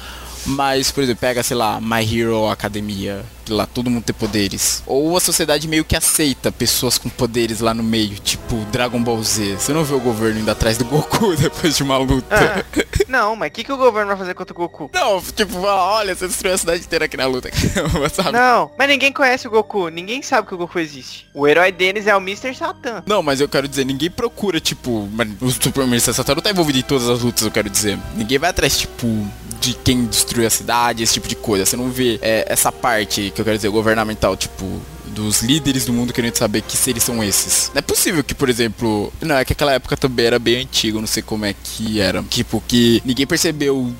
Mas, por exemplo, pega, sei lá, My Hero Academia, que lá todo mundo tem poderes. Ou a sociedade meio que aceita pessoas com poderes lá no meio, tipo Dragon Ball Z. Você não vê o governo indo atrás do Goku depois de uma luta. Ah, não, mas o que, que o governo vai fazer contra o Goku? Não, tipo, olha, você destruiu a cidade inteira aqui na luta? Não, mas ninguém conhece o Goku, ninguém sabe que o Goku existe. O herói deles é o Mr. Satan. Não, mas eu quero dizer, ninguém procura, tipo, o Superman Satan não tá envolvido em todas as lutas, eu quero dizer. Ninguém vai atrás, tipo, de quem destruiu a cidade, esse tipo de coisa. Você não vê é, essa parte que eu quero dizer, governamental, tipo, dos líderes do mundo querendo saber que seres são esses. Não é possível que, por exemplo, não, é que aquela época também era bem antigo, não sei como é que era. Tipo, que ninguém percebeu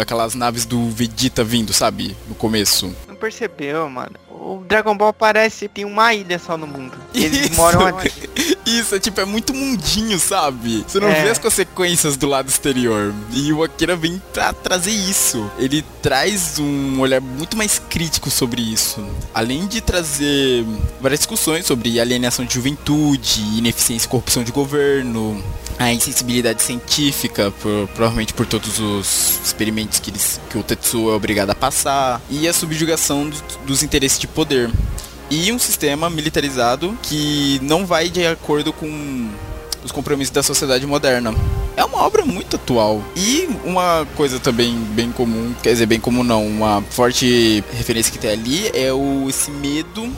aquelas naves do Vegeta vindo, sabe? No começo. Não percebeu, mano. O Dragon Ball parece que tem uma ilha só no mundo. Eles Isso. moram aqui. Isso, é tipo, é muito mundinho, sabe? Você não É. vê as consequências do lado exterior. E o Akira vem pra trazer isso. Ele traz um olhar muito mais crítico sobre isso. Além de trazer várias discussões sobre alienação de juventude, ineficiência e corrupção de governo, a insensibilidade científica, por- provavelmente por todos os experimentos que, eles, que o Tetsuo é obrigado a passar, e a subjugação dos, dos interesses de poder. E um sistema militarizado que não vai de acordo com os compromissos da sociedade moderna. É uma obra muito atual. E uma coisa também bem comum, quer dizer, bem comum não, uma forte referência que tem ali é o esse medo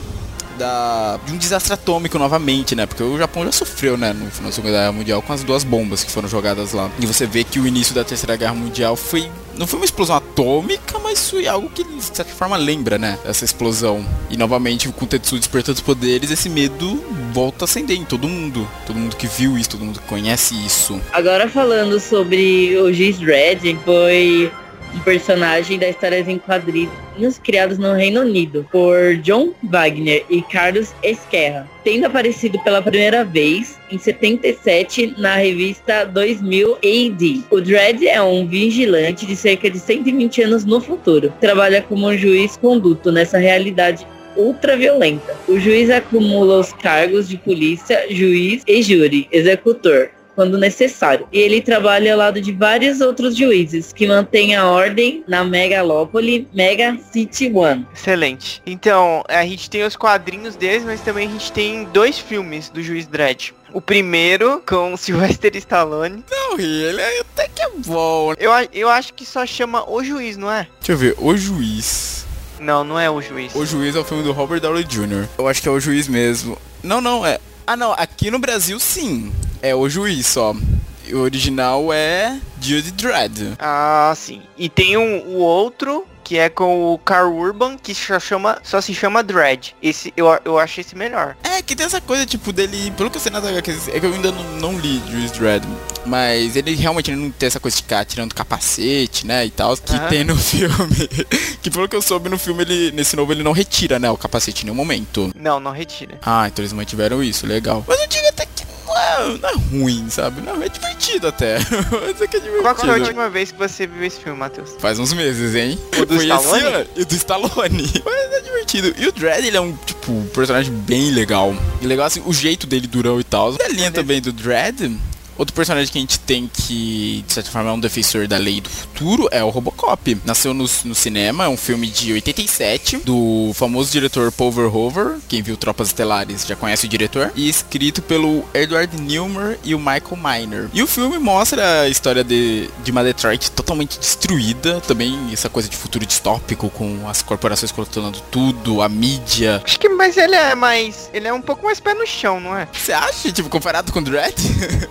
da, de um desastre atômico novamente, né? Porque o Japão já sofreu, né, no final da Segunda Guerra Mundial com as duas bombas que foram jogadas lá. E você vê que o início da Terceira Guerra Mundial foi não foi uma explosão atômica, mas foi algo que de certa forma lembra, né? Essa explosão. E novamente, com o Tetsuo despertando os poderes, esse medo volta a acender em todo mundo. Todo mundo que viu isso, todo mundo que conhece isso. Agora falando sobre o Giz Dredd, foi um personagem da histórias em quadrinhos criados no Reino Unido por John Wagner e Carlos Esquerra, tendo aparecido pela primeira vez em 77 na revista 2000 AD. O Dredd é um vigilante de cerca de 120 anos no futuro. Trabalha como juiz conduto nessa realidade ultraviolenta. O juiz acumula os cargos de polícia, juiz e júri, executor, quando necessário. E ele trabalha ao lado de vários outros juízes que mantêm a ordem na megalópole Mega City One. Excelente. Então, a gente tem os quadrinhos deles, mas também a gente tem dois filmes do Juiz Dredd. O primeiro, com Sylvester Stallone. Não, ele é até que é bom. Eu, eu acho que só chama O Juiz, não é? Deixa eu ver, O Juiz. Não, não é O Juiz. O Juiz é o filme do Robert Downey Jr. Eu acho que é O Juiz mesmo. Não, não, é... Ah, não, aqui no Brasil, sim. É O Juiz, só. O original é Judy Dredd. Ah, sim. E tem um, o outro, que é com o Carl Urban, que só, chama, só se chama Dredd. Esse, eu, eu acho esse melhor. É, que tem essa coisa, tipo, dele... Pelo que eu sei nas HQs, é que eu ainda não, não li Juiz Dredd. Mas ele realmente não tem essa coisa de ficar tirando capacete, né, e tal, que Aham. tem no filme. que pelo que eu soube no filme, ele nesse novo ele não retira, né, o capacete em nenhum momento. Não, não retira. Ah, então eles mantiveram isso, legal. Mas não é, não é ruim, sabe? Não, é divertido até. É que é divertido. Qual foi a última vez que você viu esse filme, Matheus? Faz uns meses, hein? O do Foi esse Stallone? ano. E do Stallone. Mas é divertido. E o Dredd, ele é um, tipo, um personagem bem legal. E legal, assim, o jeito dele durão e tal. E a linha também do Dredd... Outro personagem que a gente tem que, de certa forma, é um defensor da lei do futuro é o Robocop. Nasceu no, no cinema, é um filme de 87, do famoso diretor Paul Verhoeven. Quem viu Tropas Estelares já conhece o diretor. E escrito pelo Edward Newmer e o Michael Miner. E o filme mostra a história de, de uma Detroit totalmente destruída. Também essa coisa de futuro distópico, com as corporações controlando tudo, a mídia. Acho que, mas ele é mais... Ele é um pouco mais pé no chão, não é? Você acha, tipo, comparado com o Dredd?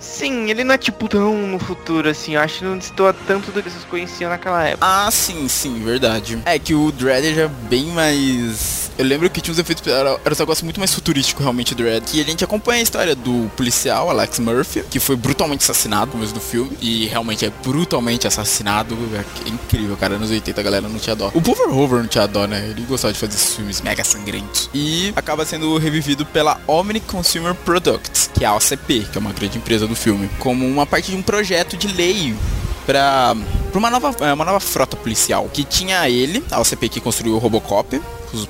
Sim, ele não é tipo tão no futuro, assim. Eu acho que não destoa tanto do que vocês conheciam naquela época. Ah, sim, sim, verdade. É que o Dredd já é bem mais. Eu lembro que tinha uns efeitos. Era, era um negócio muito mais futurístico, realmente, o Dredd. Que a gente acompanha a história do policial, Alex Murphy, que foi brutalmente assassinado no começo do filme. E realmente é brutalmente assassinado. É incrível, cara. Anos 80 a galera não tinha dó. O Paul Verhoeven não tinha dó, né? Ele gostava de fazer esses filmes mega sangrentos. E acaba sendo revivido pela Omni Consumer Products, que é a OCP, que é uma grande empresa do filme, como uma parte de um projeto de lei pra uma, nova, é, uma nova frota policial. Que tinha ele, a OCP que construiu o Robocop,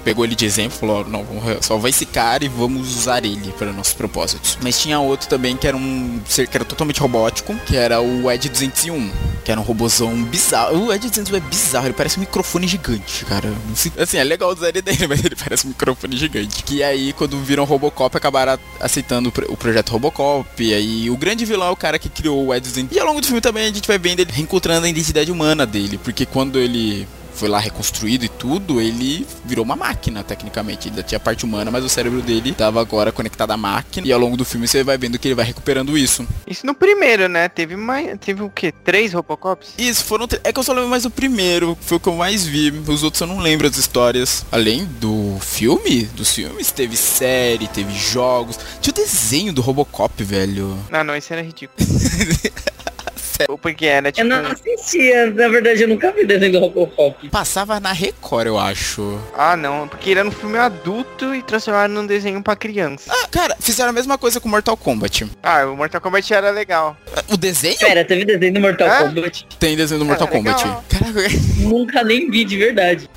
pegou ele de exemplo, falou, não, vamos salvar esse cara e vamos usar ele para nossos propósitos. Mas tinha outro também que era um ser que era totalmente robótico, que era o Ed 201, que era um robozão bizarro. O Ed 201 é bizarro, ele parece um microfone gigante, cara. Assim, é legal usar ele dele, mas ele parece um microfone gigante. Que aí, quando viram Robocop, acabaram aceitando o projeto Robocop. E aí, o grande vilão é o cara que criou o Ed 201. E ao longo do filme também a gente vai vendo ele reencontrando a identidade humana dele, porque quando ele foi lá reconstruído e tudo, ele virou uma máquina, tecnicamente. Ele ainda tinha parte humana, mas o cérebro dele tava agora conectado à máquina. E ao longo do filme você vai vendo que ele vai recuperando isso. Isso no primeiro, né? Teve mais. Teve o quê? Três Robocops? Isso, foram. tre- É que eu só lembro mais do primeiro, foi o que eu mais vi. Os outros eu não lembro as histórias. Além do filme, dos filmes, teve série, teve jogos. Tinha o desenho do Robocop, velho. Ah, não, esse era ridículo. Porque era Eu tipo. não assistia, na verdade eu nunca vi desenho do Robocop. Passava na Record, eu acho. Ah, não, porque ele era um filme adulto e transformaram num desenho pra criança. Ah, cara, fizeram a mesma coisa com Mortal Kombat. Ah, o Mortal Kombat era legal. O desenho? Pera, teve desenho do Mortal Hã? Kombat? Tem desenho do Mortal Cara, Kombat. Caraca, Nunca nem vi de verdade.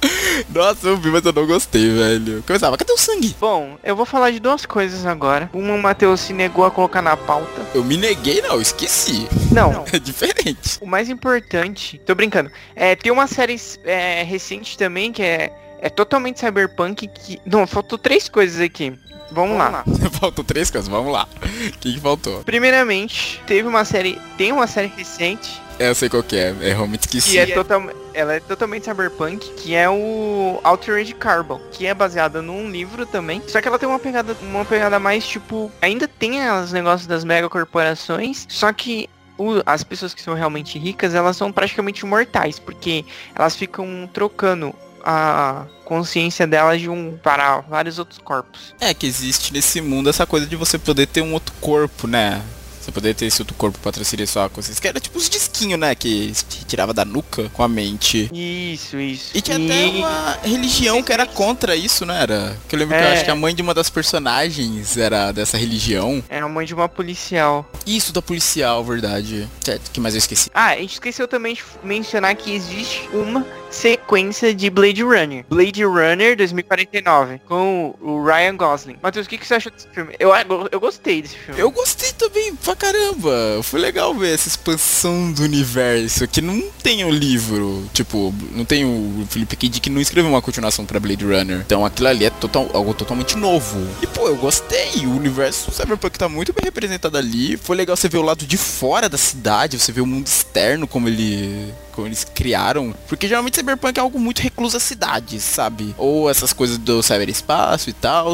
nossa, eu vi, mas eu não gostei, velho. Começava, cadê o sangue? Bom, eu vou falar de duas coisas agora. Uma o Matheus se negou a colocar na pauta. Eu me neguei, não, eu esqueci. Não. É diferente. O mais importante, tô brincando. É, tem uma série é, recente também que é, é totalmente cyberpunk que. Não, faltou três coisas aqui. Vamos, lá. Faltam três coisas, vamos lá. O que, que faltou? Primeiramente, teve uma série. Tem uma série recente É, eu sei qual que é, é realmente que é total, ela é totalmente cyberpunk, que é o Altered Carbon, que é baseada num livro também. Só que ela tem uma pegada, uma pegada mais tipo, ainda tem os negócios das megacorporações, só que o- as pessoas que são realmente ricas, elas são praticamente imortais, porque elas ficam trocando a consciência delas de um para vários outros corpos. É que existe nesse mundo essa coisa de você poder ter um outro corpo, né? Você poderia ter esse outro corpo pra transferir sua consciência. Que era tipo os disquinhos, né? Que tirava da nuca com a mente. Isso, isso. E tinha até uma religião que era contra isso, não era? Que eu lembro que eu É. acho que a mãe de uma das personagens era dessa religião. É a mãe de uma policial. Isso, da policial, verdade. Certo, que mais eu esqueci. Ah, a gente esqueceu também de mencionar que existe uma sequência de Blade Runner. Blade Runner 2049, com o Ryan Gosling. Matheus, o que, que você achou desse filme? Eu, eu gostei desse filme. Eu gostei também pra caramba. Foi legal ver essa expansão do universo que não tem o livro. Tipo, não tem o Felipe K. Dick não escreveu uma continuação pra Blade Runner. Então aquilo ali é total, algo totalmente novo. E pô, eu gostei. O universo Cyberpunk tá muito bem representado ali. Foi legal você ver o lado de fora da cidade, você ver o mundo externo como ele como eles criaram. Porque geralmente Cyberpunk é algo muito recluso às cidades, sabe? Ou essas coisas do cyberespaço e tal.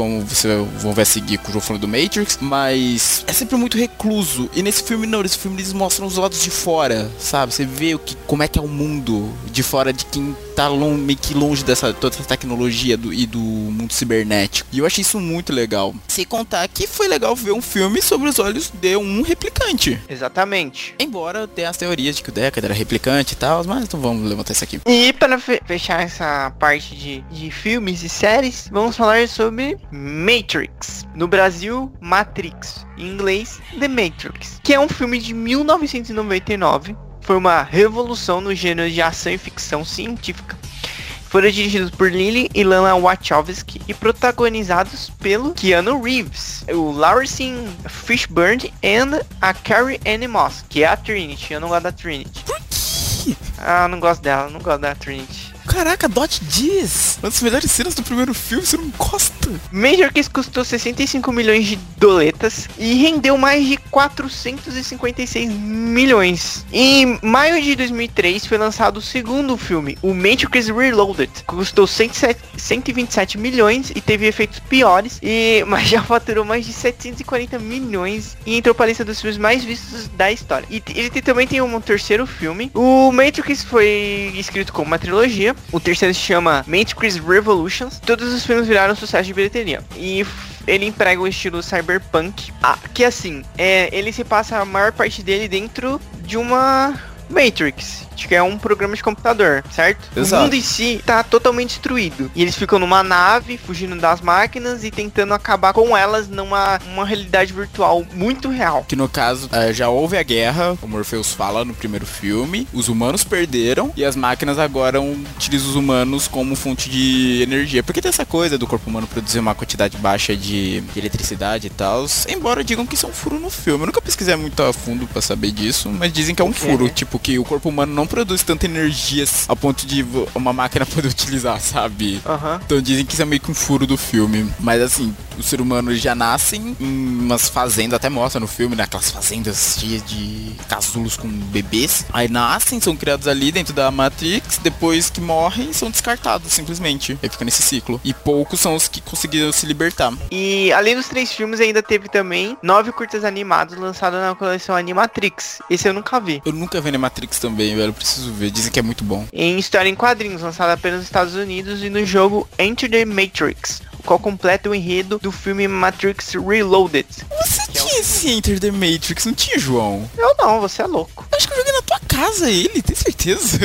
Como você ver seguir com o falando do Matrix, mas é sempre muito recluso. E nesse filme não, nesse filme eles mostram os lados de fora, sabe? Você vê o que, como é que é o mundo de fora de quem tá long, meio que longe dessa toda essa tecnologia do, e do mundo cibernético. E eu achei isso muito legal. Sem contar que foi legal ver um filme sobre os olhos de um replicante. Exatamente. Embora tenha as teorias de que o Deckard era replicante e tal, mas não vamos levantar isso aqui. E para fe- fechar essa parte de, de filmes e séries, vamos falar sobre Matrix. No Brasil, Matrix. Em inglês, The Matrix. Que é um filme de 1999. Foi uma revolução no gênero de ação e ficção científica. Foram dirigidos por Lily e Lana Wachowski e protagonizados pelo Keanu Reeves, o Lawrence Fishburne e a Carrie Anne Moss, que é a Trinity. Eu não gosto da Trinity. Ah, não gosto dela, não gosto da Trinity. Caraca, Dot Diz! Uma das melhores cenas do primeiro filme, você não gosta? Matrix custou 65 milhões de doletas e rendeu mais de 456 milhões. Em maio de 2003 foi lançado o segundo filme, o Matrix Reloaded, que custou 107 127 milhões e teve efeitos piores, e mas já faturou mais de 740 milhões e entrou para a lista dos filmes mais vistos da história. E ele também tem um terceiro filme. O Matrix foi escrito como uma trilogia. O terceiro se chama Matrix Revolutions. Todos os filmes viraram sucesso de bilheteria. E ele emprega o estilo cyberpunk. Que assim, é, ele se passa a maior parte dele dentro de uma Matrix, que é um programa de computador, certo? Exato. O mundo em si tá totalmente destruído. E eles ficam numa nave, fugindo das máquinas e tentando acabar com elas numa uma realidade virtual muito real. Que no caso, eh, já houve a guerra, o Morpheus fala no primeiro filme, os humanos perderam e as máquinas agora utilizam os humanos como fonte de energia. Porque tem essa coisa do corpo humano produzir uma quantidade baixa de, de eletricidade e tal. Embora digam que isso é um furo no filme. Eu nunca pesquisei muito a fundo pra saber disso, mas dizem que é um furo. Tipo, que o corpo humano não produz tanta energia a ponto de uma máquina poder utilizar, sabe? Aham. Então dizem que isso é meio que um furo do filme. Mas assim, os seres humanos já nascem em umas fazendas, até mostra no filme, né? Aquelas fazendas cheias de casulos com bebês. Aí nascem, são criados ali dentro da Matrix, depois que morrem, são descartados simplesmente. Aí fica nesse ciclo. E poucos são os que conseguiram se libertar. E além dos três filmes, ainda teve também nove curtas animados lançados na coleção Animatrix. Esse eu nunca vi. Eu nunca vi na Matrix também, velho. Preciso ver. Dizem que é muito bom. Em história em quadrinhos, lançado apenas nos Estados Unidos e no jogo Enter the Matrix, o qual completa o enredo do filme Matrix Reloaded. Você tinha esse Enter the Matrix, não tinha, João? Eu não, você é louco. Acho que eu joguei tua casa ele, tem certeza?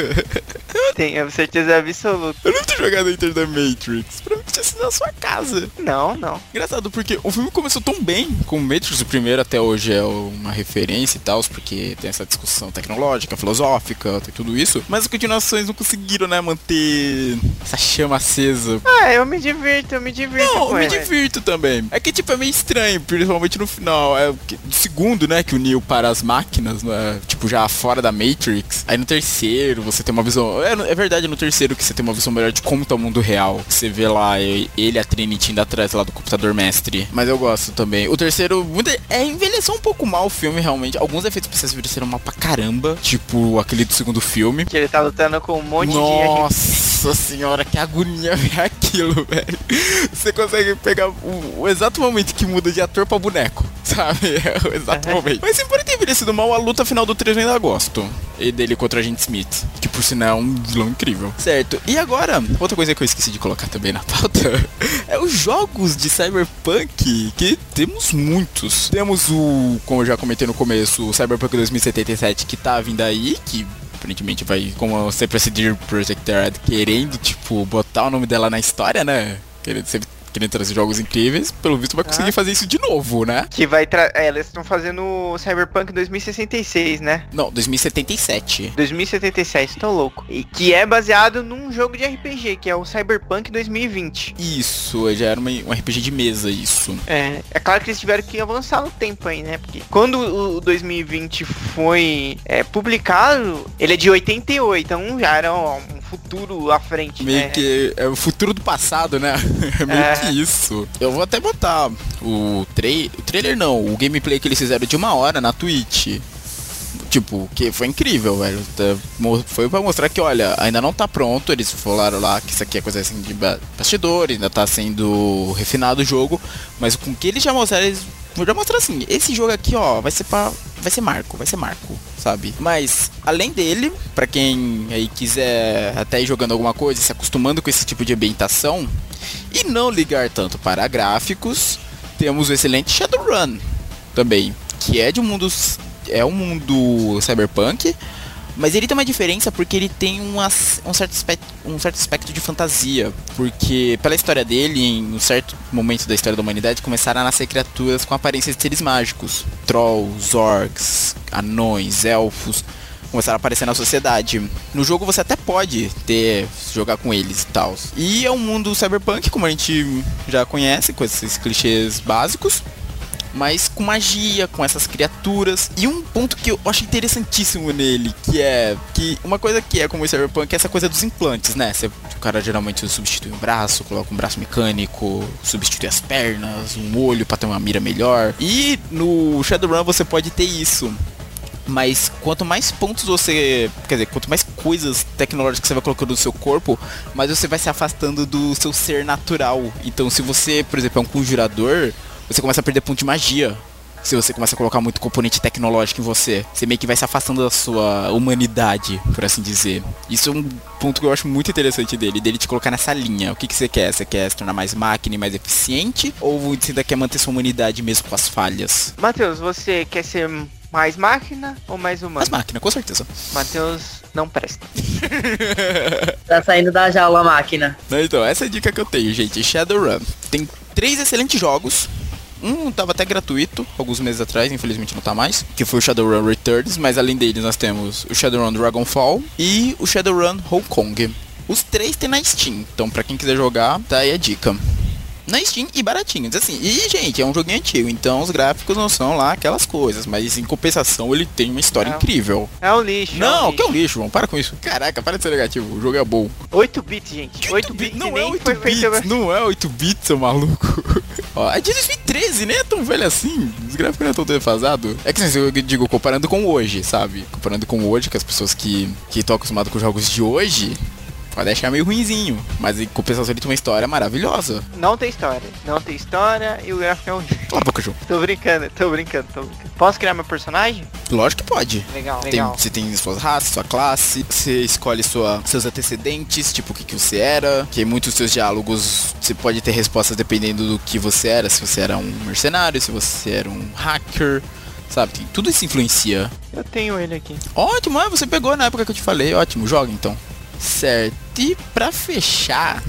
Tenho certeza absoluta. Eu não tô jogando Enter the Matrix. Pra mim tinha sido na sua casa. Não, não. Engraçado, porque o filme começou tão bem com o Matrix, o primeiro até hoje é uma referência e tal, porque tem essa discussão tecnológica, filosófica, tem tudo isso. Mas as continuações não conseguiram, né, manter essa chama acesa. Ah, eu me divirto, eu me divirto Não, eu com me ele. divirto também. É que, tipo, é meio estranho, principalmente no final. É o segundo, né, que uniu para as máquinas, né, tipo, já fora da Matrix. Aí no terceiro, você tem uma visão... É, é verdade, no terceiro que você tem uma visão melhor de como tá o mundo real. Você vê lá ele a Trinity indo atrás lá do computador mestre. Mas eu gosto também. O terceiro, é, envelheceu um pouco mal o filme, realmente. Alguns efeitos especiais envelheceram mal pra caramba. Tipo, aquele do segundo filme. Que ele tá lutando com um monte de agente. Nossa senhora, que agonia ver aquilo, velho. Você consegue pegar o, o exato momento que muda de ator pra boneco, sabe? É o exato momento. Mas embora tenha envelhecido mal, a luta final do 3 eu ainda gosto. E dele contra a gente Smith. Que por sinal é um vilão incrível. Certo. E agora, outra coisa que eu esqueci de colocar também na pauta é os jogos de Cyberpunk, que temos muitos. Temos o, como eu já comentei no começo, o Cyberpunk 2077 que tá vindo aí, que aparentemente vai, como sempre a CD Projekt Red, querendo, tipo, botar o nome dela na história, né? Querendo sempre querendo trazer jogos incríveis, pelo visto vai conseguir Ah. fazer isso de novo, né? Que vai tra... É, eles estão fazendo o Cyberpunk 2066, né? Não, 2077. 2077, tô louco. E que é baseado num jogo de RPG, que é o Cyberpunk 2020. Isso, já era uma, um RPG de mesa, isso. É, é claro que eles tiveram que avançar no tempo aí, né? Porque quando o 2020 foi é, publicado, ele é de 88, então já era um futuro à frente, Meio né? que é o futuro do passado, né? É meio É. que isso. Eu vou até botar o, trai o trailer, não, o gameplay que eles fizeram de uma hora na Twitch. Tipo, que foi incrível, velho. Tá- Foi pra mostrar que, olha, ainda não tá pronto. Eles falaram lá que isso aqui é coisa assim de ba- bastidor, ainda tá sendo refinado o jogo. Mas com o que eles já mostraram, eles já mostraram assim: esse jogo aqui, ó, vai ser pra. Vai ser marco, vai ser marco, sabe? Mas, além dele, pra quem aí quiser até ir jogando alguma coisa, se acostumando com esse tipo de ambientação e não ligar tanto para gráficos, temos o excelente Shadowrun também, que é de um mundo é um mundo cyberpunk, mas ele tem uma diferença porque ele tem um, certo aspecto, um certo aspecto de fantasia, porque pela história dele, em um certo momento da história da humanidade, começaram a nascer criaturas com aparências de seres mágicos, trolls, orcs, anões, elfos, começaram a aparecer na sociedade. No jogo você até pode ter jogar com eles e tal. E é um mundo cyberpunk, como a gente já conhece, com esses clichês básicos. Mas com magia, com essas criaturas. E um ponto que eu acho interessantíssimo nele, que é que uma coisa que é como o Cyberpunk é essa coisa dos implantes, né? Você, o cara geralmente substitui um braço, coloca um braço mecânico, substitui as pernas, um olho pra ter uma mira melhor. E no Shadowrun você pode ter isso. Mas quanto mais pontos você. Quer dizer, quanto mais coisas tecnológicas você vai colocando no seu corpo, mais você vai se afastando do seu ser natural. Então, se você, por exemplo, é um conjurador, você começa a perder ponto de magia. Se você começa a colocar muito componente tecnológico em você, você meio que vai se afastando da sua humanidade, por assim dizer. Isso é um ponto que eu acho muito interessante dele, dele te colocar nessa linha. O que, que você quer? Você quer se tornar mais máquina e mais eficiente? Ou você ainda quer manter sua humanidade mesmo com as falhas? Matheus, você quer ser mais máquina ou mais humano? máquinas, com certeza. Matheus não presta. Tá saindo da jaula a máquina. Não, Então, essa é a dica que eu tenho, gente. Shadowrun. Tem três excelentes jogos. Um tava até gratuito, alguns meses atrás, infelizmente não tá mais. Que foi o Shadowrun Returns, mas além deles nós temos o Shadowrun Dragonfall e o Shadowrun Hong Kong. Os três tem na Steam, então pra quem quiser jogar, tá aí a dica. Na Steam e baratinhos, assim. E, gente, é um joguinho antigo, então os gráficos não são lá aquelas coisas, mas em compensação ele tem uma história É. incrível. É um lixo. Não, é um que é um lixo, para com isso. Caraca, para de ser negativo, o jogo é bom. 8 bits, gente. 8 bits não e é nem 8 foi bits, feito. não é 8 bits, seu maluco. Ó, é de 2013, nem é tão velho assim. Os gráficos não é tão defasado. É que assim, eu digo, comparando com hoje, sabe? Comparando com hoje, que as pessoas que que estão acostumadas com jogos de hoje, pode achar meio ruinzinho. Mas em compensação ele tem uma história maravilhosa. Não tem história. Não tem história e o gráfico é horrível. Cala a boca, João. Tô brincando, tô brincando, tô brincando. Posso criar meu personagem? Lógico que pode. Legal, Tem, legal. você tem suas raças, sua classe, você escolhe sua, seus antecedentes, tipo o que, que você era, que muitos dos seus diálogos você pode ter respostas dependendo do que você era, se você era um mercenário, se você era um hacker, sabe? Tem, tudo isso influencia. Eu tenho ele aqui. Ótimo, é, você pegou na época que eu te falei, ótimo, joga então. Certo, e pra fechar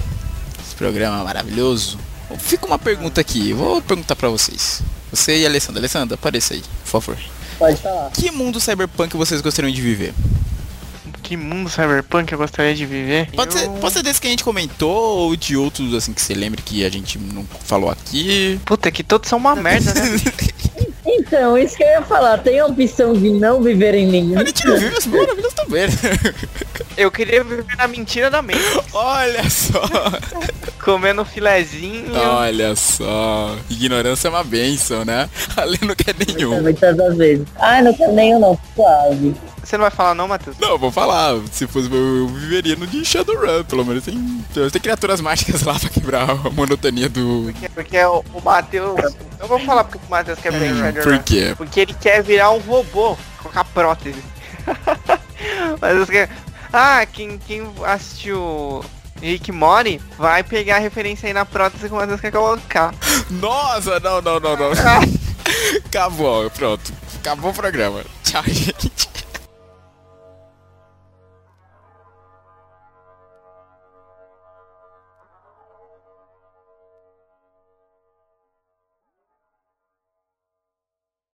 esse programa maravilhoso, fica uma pergunta aqui, vou perguntar pra vocês. Você e a Alessandra, Alessandra, apareça aí, por favor. Pode falar. Que mundo cyberpunk vocês gostariam de viver? Que mundo cyberpunk eu gostaria de viver? Pode, eu... ser, pode ser desse que a gente comentou ou de outros assim que você lembre que a gente não falou aqui. Puta, que todos são uma merda, né? Então, isso que eu ia falar. Tem a opção de não viver em nenhum. A gente não vive as maravilhas também. né? Eu queria viver na mentira da mente. Olha só. Comendo filezinho. Olha só. Ignorância é uma benção, né? Ali não quer nenhum. Muitas das vezes. Ah, não quero nenhum não. Suave. Você não vai falar não, Matheus? Não, vou falar. Se fosse eu, eu viveria no de Shadowrun. Pelo menos tem, tem criaturas mágicas lá pra quebrar a monotonia do. Porque, porque o, o Matheus... Eu vou falar porque o Matheus quer viver em Shadowrun. Por quê? Porque ele quer virar um robô, colocar prótese. Mas Ah, quem, quem assistiu Rick Mori vai pegar a referência aí na prótese que o Matheus quer colocar. Nossa, não, não, não, não. Acabou, pronto. Acabou o programa. Tchau, gente.